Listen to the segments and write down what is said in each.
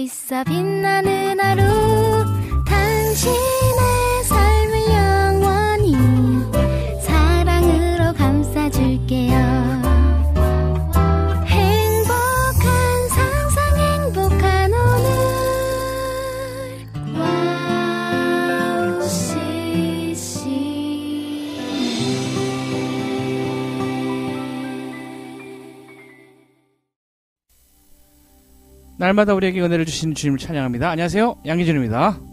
있어 빛나는 하루 당신 날마다 우리에게 은혜를 주시는 주님을 찬양합니다. 안녕하세요. 양기준입니다.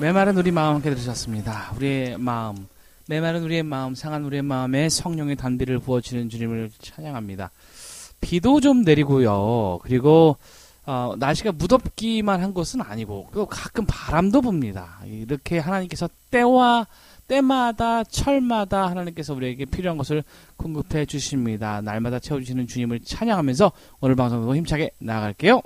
메마른 우리 마음 함께 들으셨습니다. 우리의 마음, 메마른 우리의 마음, 상한 우리의 마음에 성령의 단비를 부어주는 주님을 찬양합니다. 비도 좀 내리고요. 그리고 어, 날씨가 무덥기만 한 것은 아니고 또 가끔 바람도 붑니다. 이렇게 하나님께서 때와 때마다 철마다 하나님께서 우리에게 필요한 것을 공급해 주십니다. 날마다 채워주시는 주님을 찬양하면서 오늘 방송도 힘차게 나아갈게요.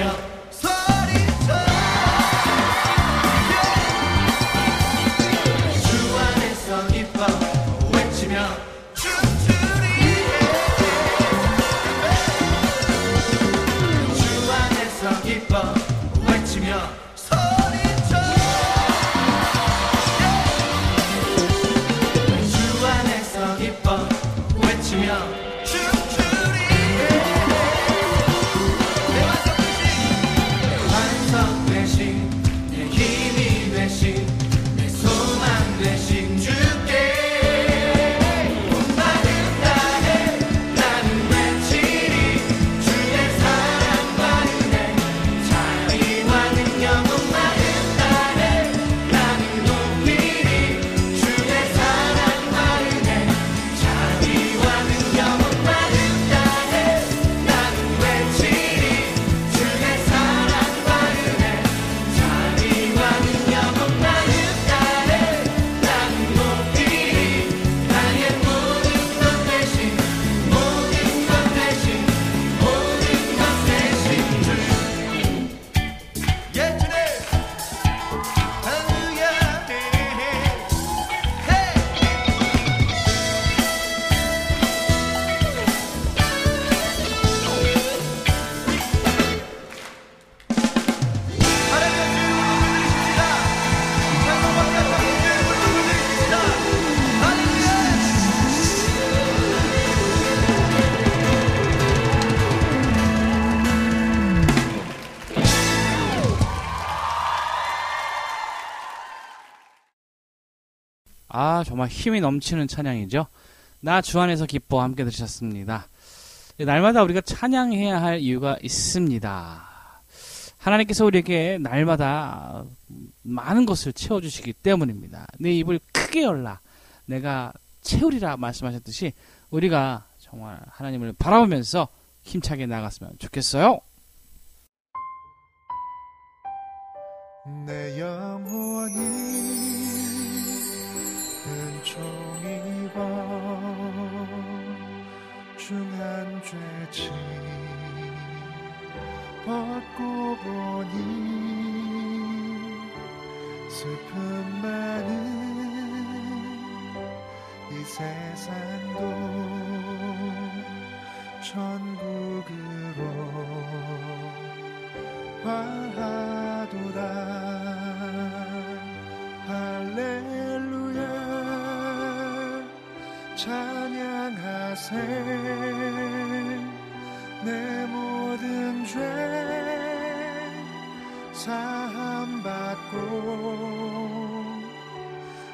没了 아, 정말 힘이 넘치는 찬양이죠. 나 주 안에서 기뻐 함께 들으셨습니다. 날마다 우리가 찬양해야 할 이유가 있습니다. 하나님께서 우리에게 날마다 많은 것을 채워주시기 때문입니다. 내 입을 크게 열라. 내가 채우리라 말씀하셨듯이 우리가 정말 하나님을 바라보면서 힘차게 나갔으면 좋겠어요. 내 영혼이 중한 죄짐 벗고 보니 슬픔 많은 이 세상도 천국으로 화하도다. 할렐루야 찬양하세. 내 모든 죄 사함 받고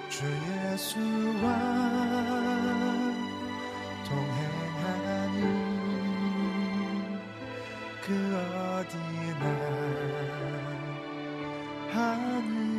주 예수와 동행하니 그 어디나 하늘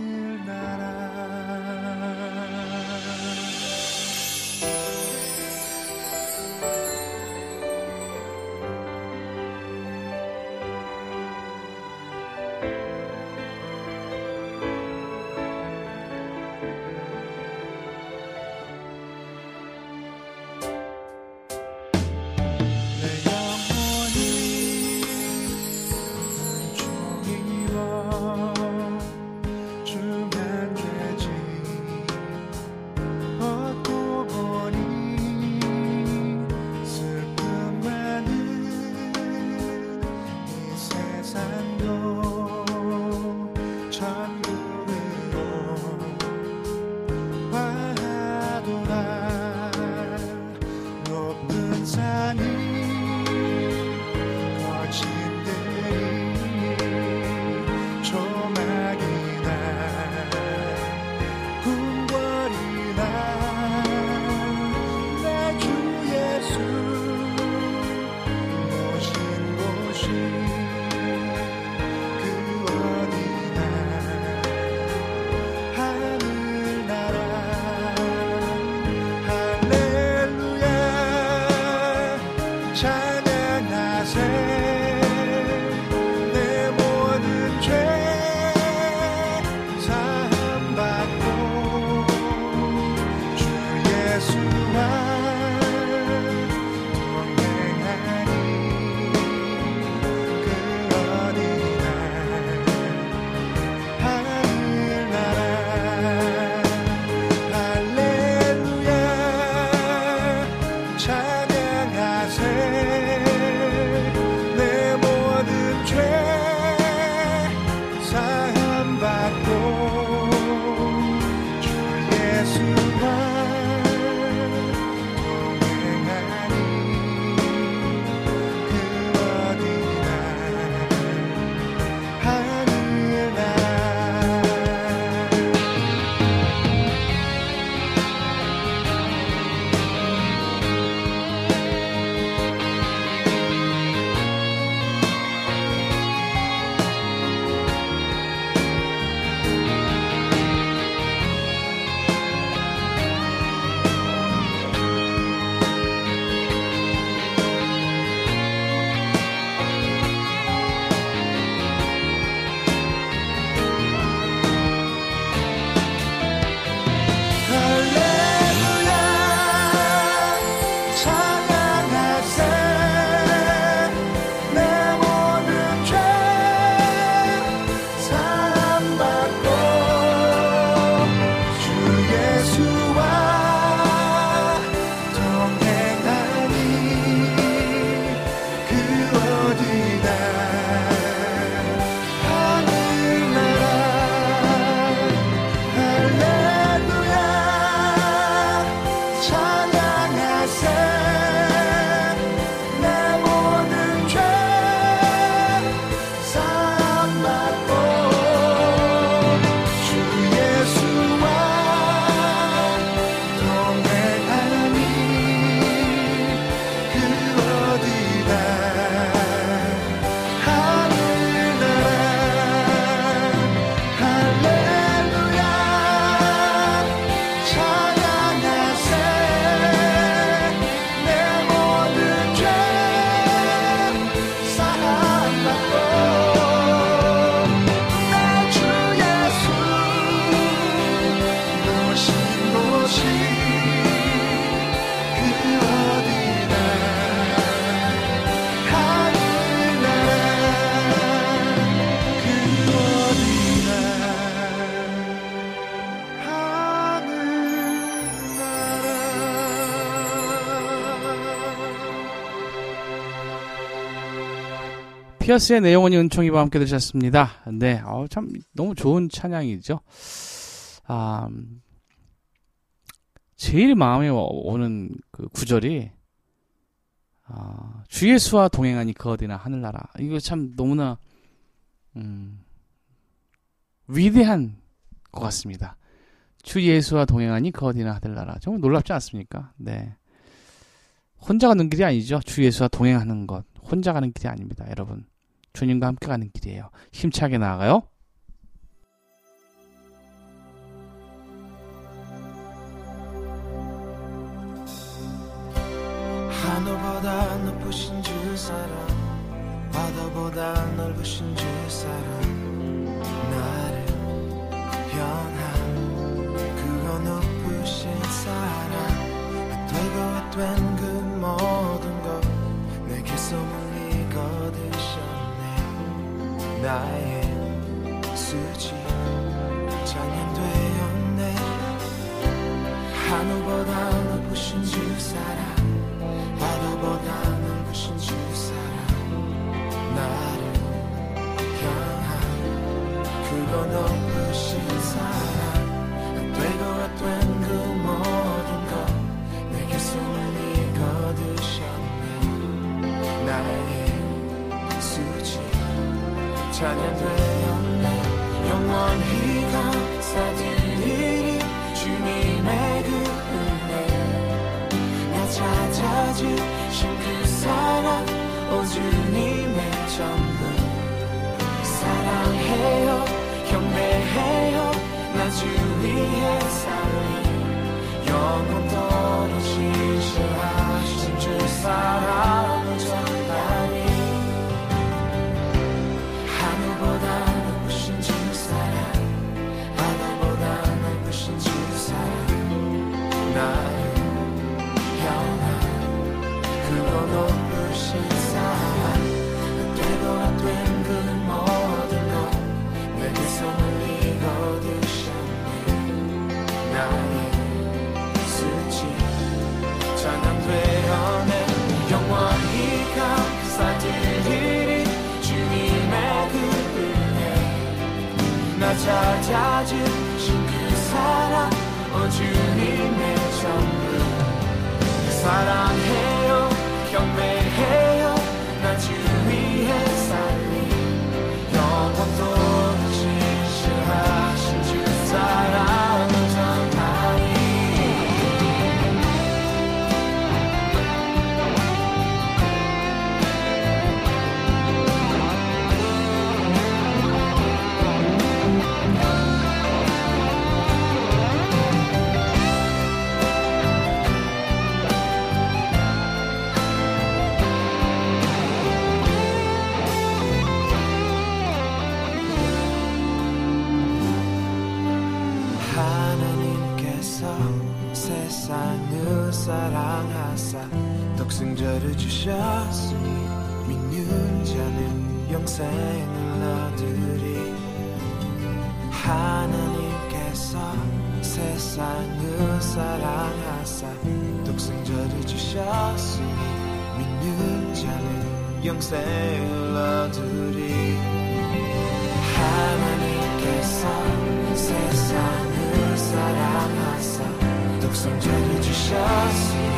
피어스의 내 영혼이 은총이와 함께 들으셨습니다. 네, 어, 참 너무 좋은 찬양이죠. 아, 음, 제일 마음에 오- 오는 그 구절이 아, 주 예수와 동행하니 그 어디나 하늘나라. 이거 참 너무나 음, 위대한 것 같습니다. 주 예수와 동행하니 그 어디나 하늘나라. 정말 놀랍지 않습니까? 네. 혼자 가는 길이 아니죠. 주 예수와 동행하는 것. 혼자 가는 길이 아닙니다, 여러분. 주님과 함께 가는 길이에요. 힘차게 나아가요. 하늘보다 높으신 주 사랑 바다보다 넓으신 주 사랑 나를 향한 그거 높으신 사랑 되고 된 그 모든 것 내게서 나의 수지. 찬양되었네. 하늘보다 얻으리. 하나님께서 세상을 사랑하사 독생자를 주셨으니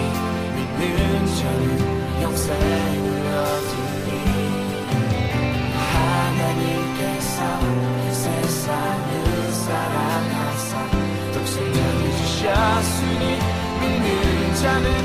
믿는 자는 영생을 얻으리. 하나님께서 세상을 사랑하사 독생자를 주셨으니 믿는 자는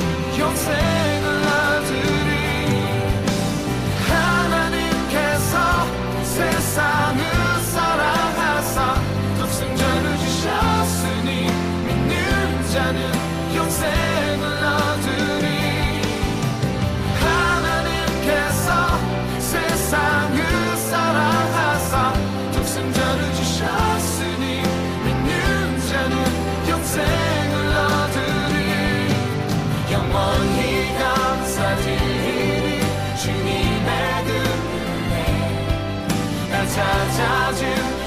나찾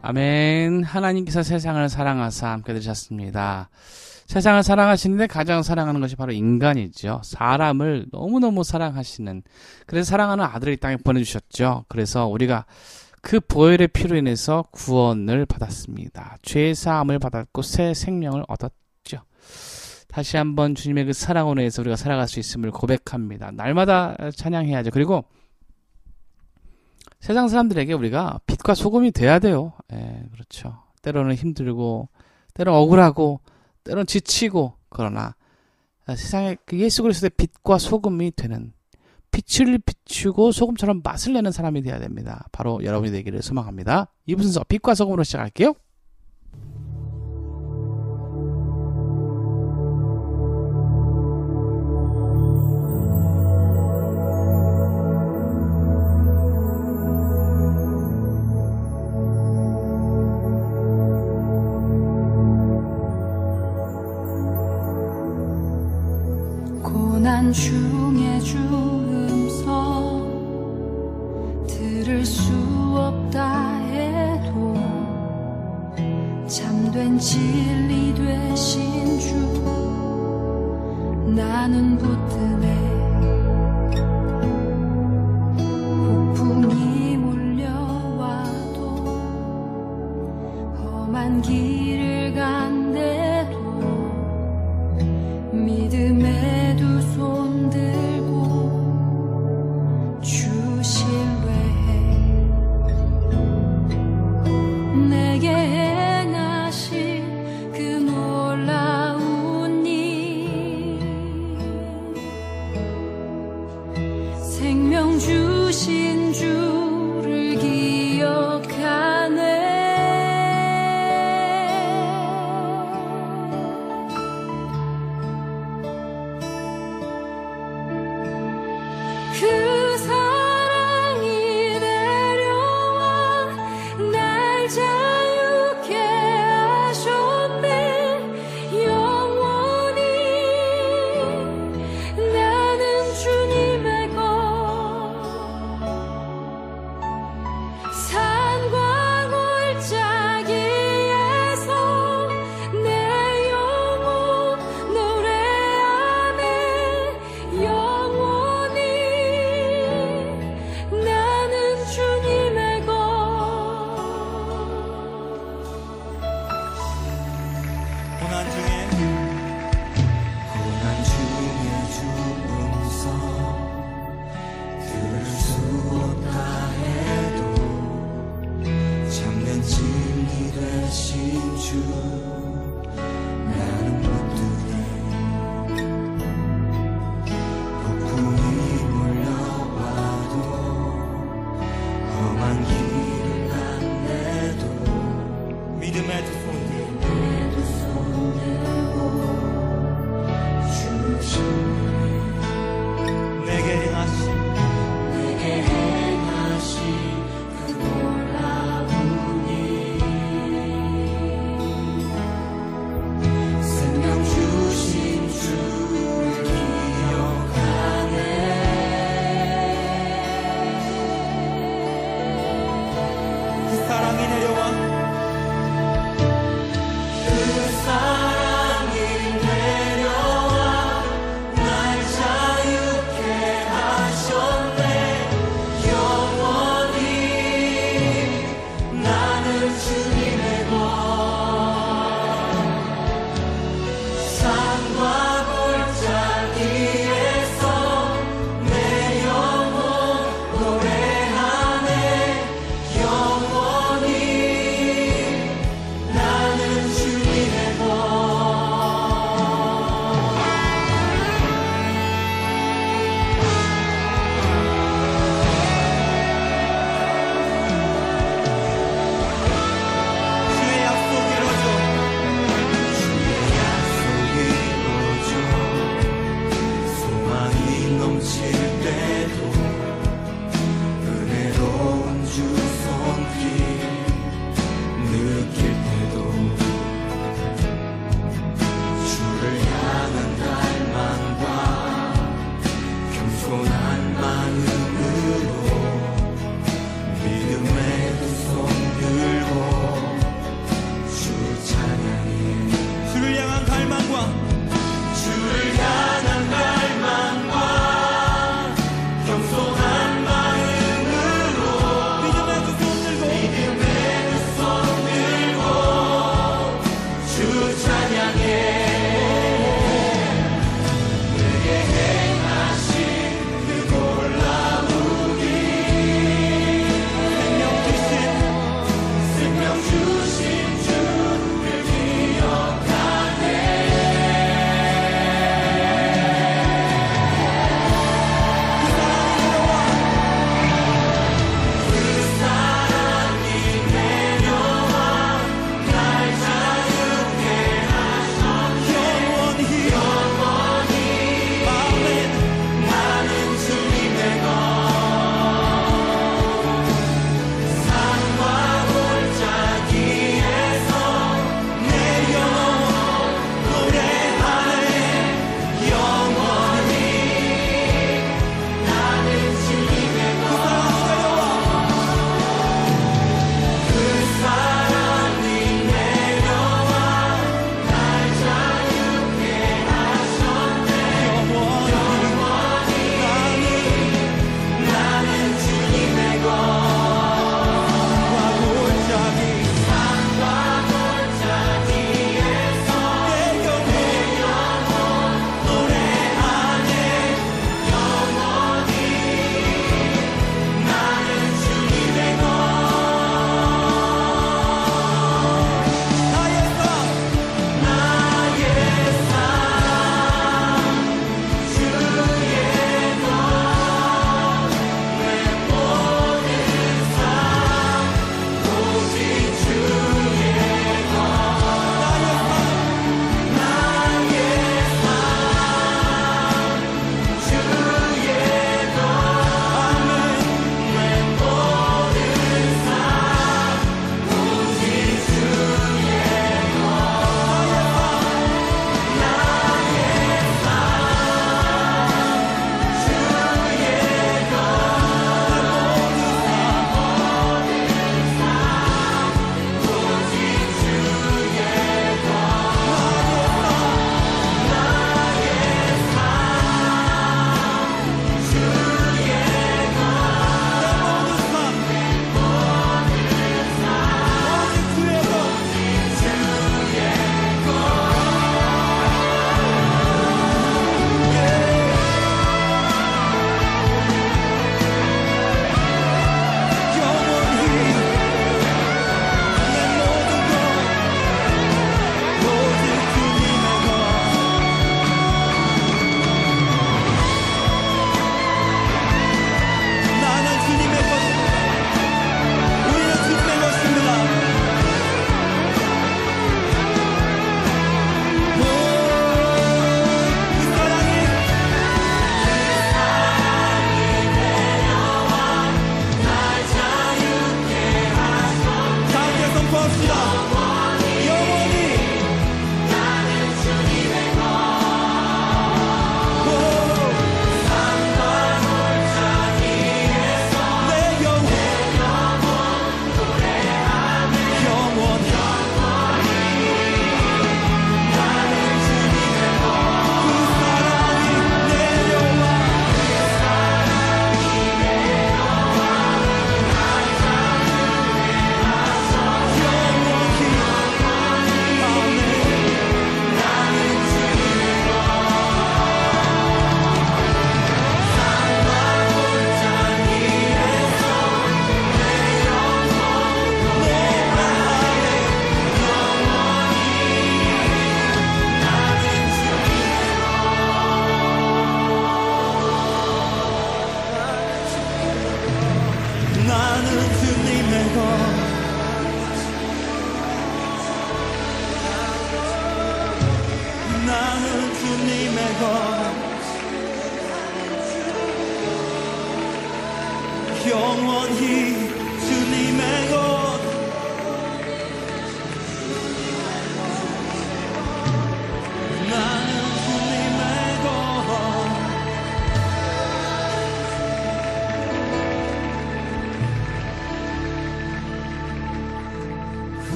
아멘. 하나님께서 세상을 사랑하사 함께 들으셨습니다. 세상을 사랑하시는데 가장 사랑하는 것이 바로 인간이죠. 사람을 너무너무 사랑하시는. 그래서 사랑하는 아들을 이 땅에 보내주셨죠. 그래서 우리가 그 보혈의 피로 인해서 구원을 받았습니다. 죄 사함을 받았고 새 생명을 얻었죠. 다시 한번 주님의 그 사랑으로 인해서 우리가 살아갈 수 있음을 고백합니다. 날마다 찬양해야죠. 그리고 세상 사람들에게 우리가 빛과 소금이 돼야 돼요. 예, 그렇죠. 때로는 힘들고, 때로는 억울하고, 때로는 지치고, 그러나 세상에 그 예수 그리스도의 빛과 소금이 되는 빛을 비추고 소금처럼 맛을 내는 사람이 되어야 됩니다. 바로 여러분이 되기를 소망합니다. 이부 순서 빛과 소금으로 시작할게요.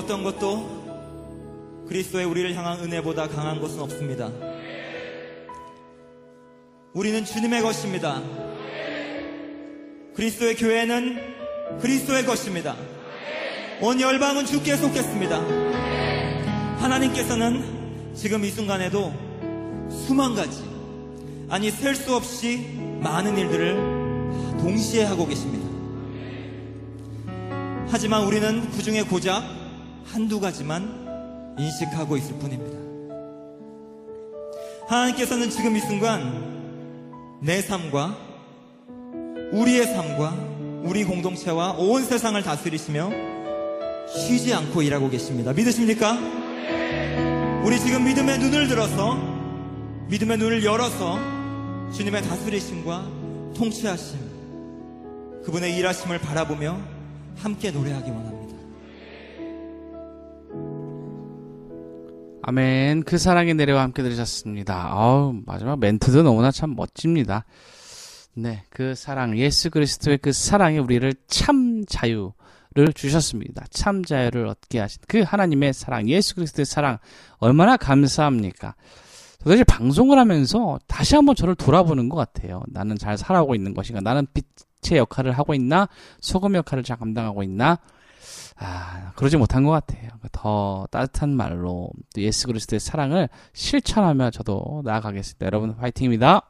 어떤 것도 그리스도의 우리를 향한 은혜보다 강한 것은 없습니다. 우리는 주님의 것입니다. 그리스도의 교회는 그리스도의 것입니다. 온 열방은 주께 속했습니다. 하나님께서는 지금 이 순간에도 수만 가지, 아니 셀 수 없이 많은 일들을 동시에 하고 계십니다. 하지만 우리는 그 중에 고작 한두 가지만 인식하고 있을 뿐입니다. 하나님께서는 지금 이 순간 내 삶과 우리의 삶과 우리 공동체와 온 세상을 다스리시며 쉬지 않고 일하고 계십니다. 믿으십니까? 우리 지금 믿음의 눈을 들어서 믿음의 눈을 열어서 주님의 다스리심과 통치하심 그분의 일하심을 바라보며 함께 노래하기 원합니다. 아멘. 그 사랑이 내려와 함께 들으셨습니다. 아우, 마지막 멘트도 너무나 참 멋집니다. 네, 그 사랑, 예수 그리스도의 그 사랑이 우리를 참 자유를 주셨습니다. 참 자유를 얻게 하신 그 하나님의 사랑, 예수 그리스도의 사랑, 얼마나 감사합니까? 도대체 방송을 하면서 다시 한번 저를 돌아보는 것 같아요. 나는 잘 살아오고 있는 것인가? 나는 빛의 역할을 하고 있나? 소금 역할을 잘 감당하고 있나? 아, 그러지 못한 것 같아요. 더 따뜻한 말로 또 예수 그리스도의 사랑을 실천하며 저도 나아가겠습니다. 여러분 화이팅입니다.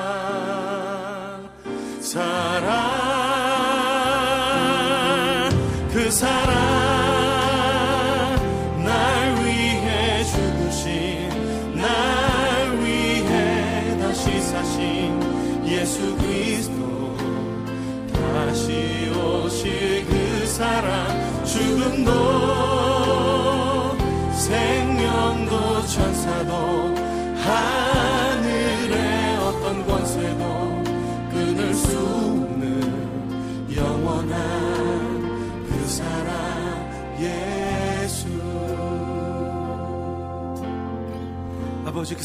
사랑 그 사랑.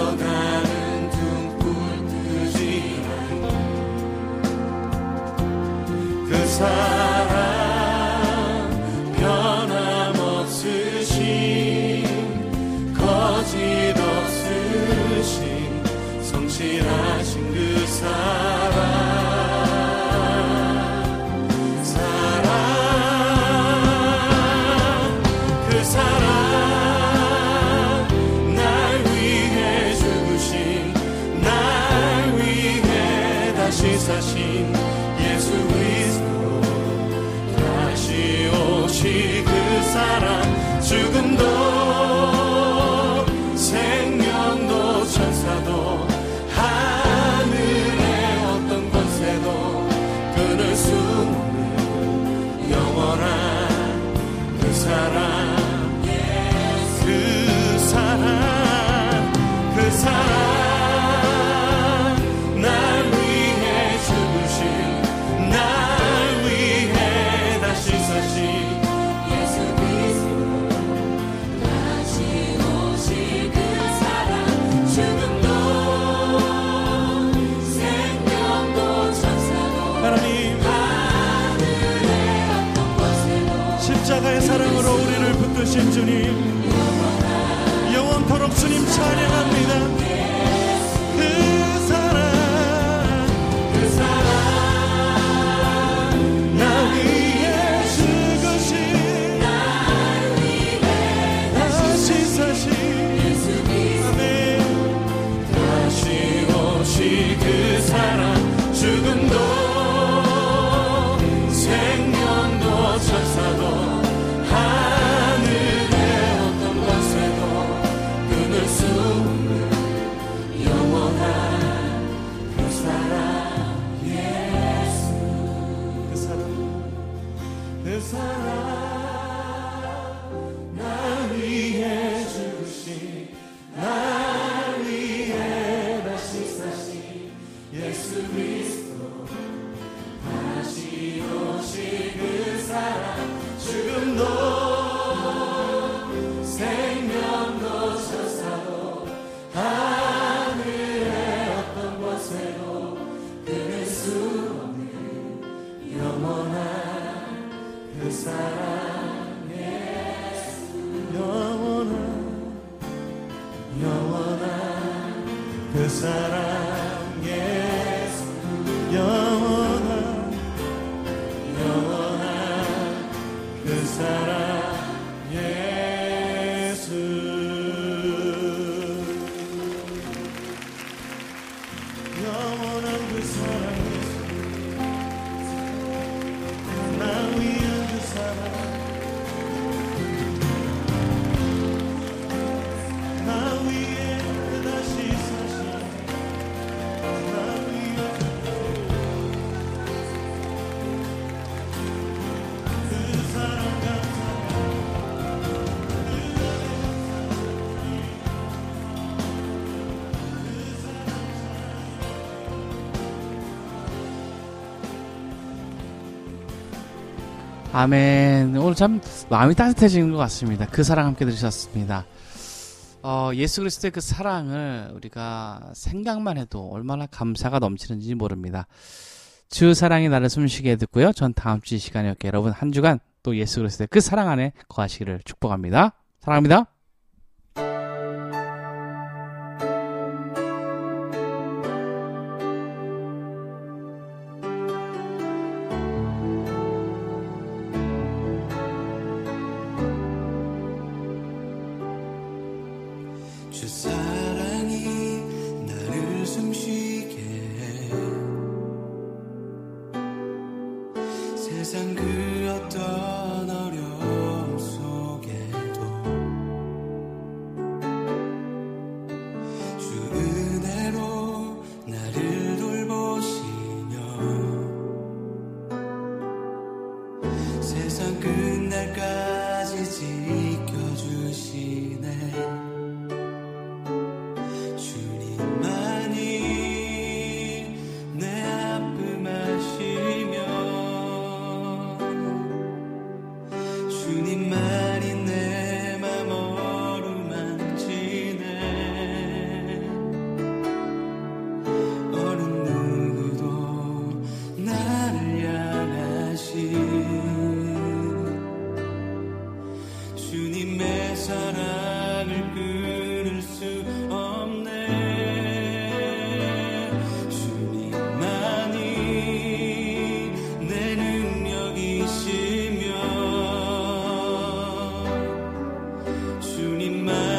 nosotras. 영원하신 주님 영원토록 주님 찬양합니다. 아멘. 오늘 참 마음이 따뜻해지는 것 같습니다. 그 사랑 함께 들으셨습니다. 어, 예수 그리스도의 그 사랑을 우리가 생각만 해도 얼마나 감사가 넘치는지 모릅니다. 주 사랑이 나를 숨쉬게 듣고요. 전 다음 주이 시간에 여러분 한 주간 또 예수 그리스도의 그 사랑 안에 거하시기를 축복합니다. 사랑합니다. soon imagine.